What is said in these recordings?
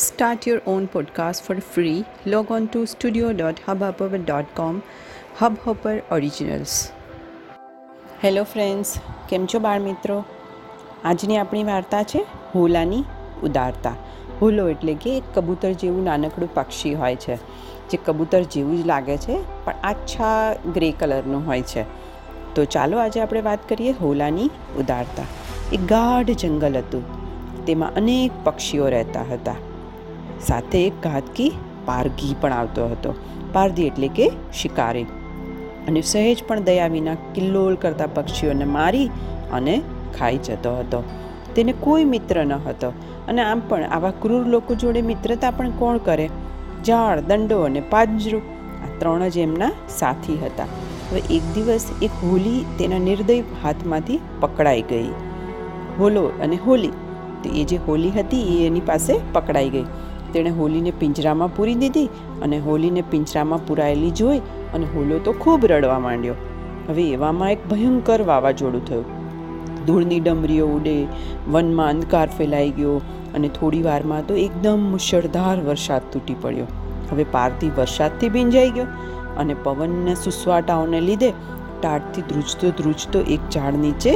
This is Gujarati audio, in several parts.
Start your own podcast for free. Log on to studio.hubhopper.com. Hubhopper Originals. Hello friends કેમ છો બાળ મિત્રો આજની આપણી વાર્તા છે હોલાની ઉદારતા હોલો એટલે કે એક કબૂતર જેવું નાનકડું પક્ષી હોય છે જે કબૂતર જેવું જ લાગે છે, પણ આછા ગ્રે કલરનું હોય છે તો ચાલો આજે આપણે વાત કરીએ હોલાની ઉદારતા એક ગાઢ જંગલ હતું તેમાં અનેક પક્ષીઓ રહેતા હતા સાથે એક ઘાતકી પારઘી પણ આવતો હતો. પારધી એટલે કે શિકારી. અને સહેજ પણ દયા વિના કિલ્લોલ કરતા પક્ષીઓને મારી અને ખાઈ જતો હતો. તેને કોઈ મિત્ર ન હતો. અને આમ પણ આવા ક્રૂર લોકો જોડે મિત્રતા પણ કોણ કરે? ઝાડ, દંડો અને પાંજરું આ ત્રણ જ એમના સાથી હતા. હવે એક દિવસ એક હોલી તેના નિર્દય હાથમાંથી પકડાઈ ગઈ. હોલો અને હોલી. તો એ જે હોલી હતી એ એની પાસે પકડાઈ ગઈ. તેણે હોલીને પિંજરામાં પૂરી દીધી અને હોલીને પિંજરામાં પૂરાયેલી જોઈ અને હોલો તો ખૂબ રડવા માંડ્યો. હવે એવામાં એક ભયંકર વાવાઝોડું થયું. ધૂળની ડમરીઓ ઉડે, વનમાં અંધકાર ફેલાઈ ગયો અને થોડી વારમાં તો એકદમ મુશળધાર વરસાદ તૂટી પડ્યો. હવે પારથી વરસાદથી ભીંજાઈ ગયો અને પવનના સુસવાટાઓને લીધે ટાટથી ધ્રુજતો ધ્રુજતો એક ઝાડ નીચે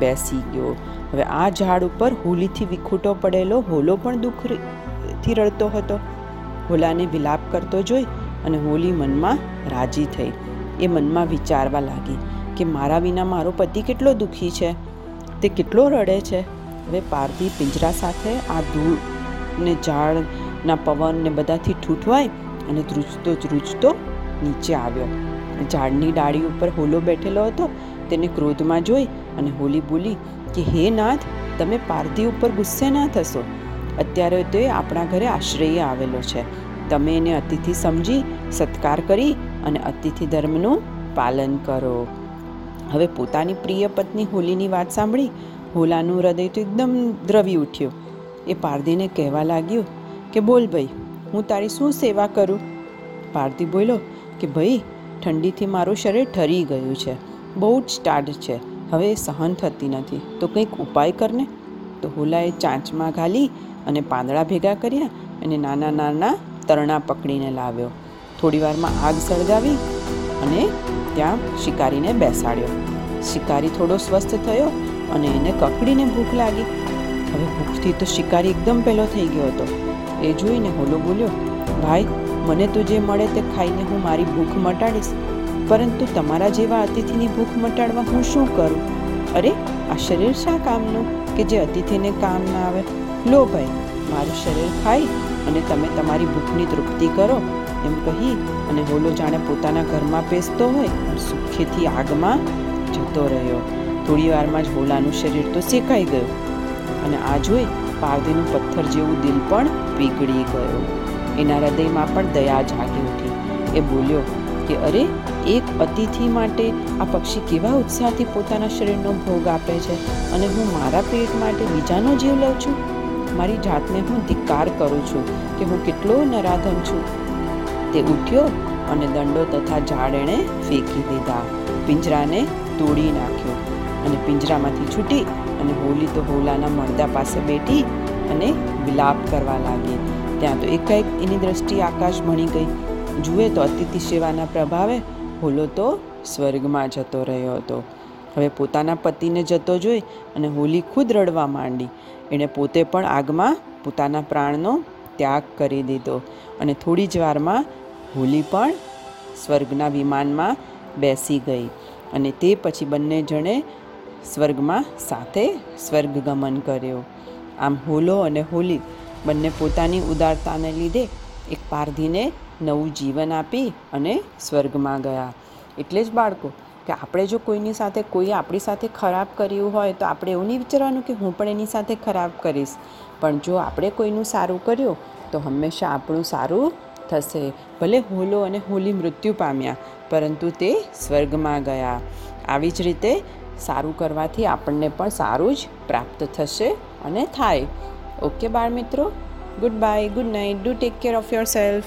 બેસી ગયો. હવે આ ઝાડ ઉપર હોલીથી વિખૂટો પડેલો હોલો પણ દુઃખ થી રડતો હતો. હોલાને વિલાપ કરતો જોઈ અને હોલી મનમાં રાજી થઈ. એ મનમાં વિચારવા લાગી કે મારા વિના મારો પતિ કેટલો દુઃખી છે. તે કેટલો રડે છે. હવે પારધી પિંજરા સાથે આ ધૂળ ને ઝાડના પવન ને બધાથી ઠૂઠવાય અને ધ્રુજતો ધ્રુજતો નીચે આવ્યો. ઝાડની ડાળી ઉપર હોલો બેઠેલો હતો. તેને ક્રોધમાં જોઈ અને હોલી બોલી કે, હે નાથ, તમે પારધી ઉપર ગુસ્સે ના થશો. અત્યારે તો એ આપણા ઘરે આશ્રય આવેલો છે. તમે એને અતિથિ સમજી, સત્કાર કરી અને અતિથિ ધર્મનું પાલન કરો. હવે પોતાની પ્રિય પત્ની હોલીની વાત સાંભળી, હોલાનું હૃદય તો એકદમ દ્રવી ઉઠ્યું. એ પારધીને કહેવા લાગ્યું કે, બોલ ભાઈ, હું તારી શું સેવા કરું? પારધી બોલ્યો કે, ભાઈ, ઠંડીથી મારું શરીર ઠરી ગયું છે. બહુ જ ટાઢ છે. હવે સહન થતી નથી. તો કંઈક ઉપાય કરને? તો હોલાએ ચાંચમાં ઘાલી અને પાંદડા ભેગા કર્યા અને નાના નાના તરણા પકડીને લાવ્યો. થોડી વારમાં આગ સળગાવી અને ત્યાં શિકારીને બેસાડ્યો. શિકારી થોડો સ્વસ્થ થયો અને એને કકડીને ભૂખ લાગી. હવે ભૂખથી તો શિકારી એકદમ પહેલો થઈ ગયો હતો. એ જોઈને હોલો બોલ્યો, ભાઈ, મને તો જે મળે તે ખાઈને હું મારી ભૂખ મટાડીશ. પરંતુ તમારા જેવા અતિથિની ભૂખ મટાડવા હું શું કરું? અરે, આ શરીર શા કામનું? કે જે અતિથિને કામ ના આવે. લો ભાઈ, મારું શરીર ખાઈ અને તમે તમારી ભૂખની તૃપ્તિ કરો, એમ કહી અને હોલો જાણે પોતાના ઘરમાં પેસતો હોય સુખેથી આગમાં જતો રહ્યો. થોડી વારમાં જ હોલાનું શરીર તો શેકાઈ ગયું અને આ જોઈ પારધીનું પથ્થર જેવું દિલ પણ પીગળી ગયું. એના હૃદયમાં પણ દયા જાગી ઉઠી. એ બોલ્યો કે અરે, એક અતિથિ માટે આ પક્ષી કેવા ઉત્સાહથી પોતાના શરીરનો ભોગ આપે છે અને હું મારા પેટ માટે બીજાનો જીવ લઉં છું? મારી જાતને હું ધિક્કાર કરું છું કે હું કેટલો નરાધમ છું. તે ઉઠ્યો અને દંડો તથા ઝાડ એણે ફેંકી દીધા. પિંજરાને તોડી નાખ્યો અને પિંજરામાંથી છૂટી અને હોલી તો હોલાના મરદા પાસે બેઠી અને વિલાપ કરવા લાગી. ત્યાં તો એકાએક એની દ્રષ્ટિ આકાશ ભણી ગઈ. જુએ તો અતિથિ સેવાના પ્રભાવે હોલો તો સ્વર્ગમાં જતો રહ્યો હતો. હવે પોતાના પતિને જતો જોઈ અને હોલી ખુદ રડવા માંડી. એણે પોતે પણ આગમાં પોતાના પ્રાણનો ત્યાગ કરી દીધો અને થોડી જ વારમાં હોલી પણ સ્વર્ગના વિમાનમાં બેસી ગઈ અને તે પછી બંને જણે સ્વર્ગમાં સાથે સ્વર્ગ ગમન કર્યો. આમ હોલો અને હોલી બંને પોતાની ઉદારતાને લીધે એક પારધીને નવું જીવન આપી અને સ્વર્ગમાં ગયા. એટલે જ બાળકો, કે આપણે જો કોઈની સાથે, કોઈ આપણી સાથે ખરાબ કર્યું હોય, તો આપણે એવું નહીં વિચારવાનું કે હું પણ એની સાથે ખરાબ કરીશ. પણ જો આપણે કોઈનું સારું કર્યું, તો હંમેશા આપણું સારું થશે. ભલે હોલો અને હોલી મૃત્યુ પામ્યા, પરંતુ તે સ્વર્ગમાં ગયા. આવી જ રીતે સારું કરવાથી આપણને પણ સારું જ પ્રાપ્ત થશે અને થાય. ઓકે બાળ મિત્રો goodbye, good night, do take care of yourself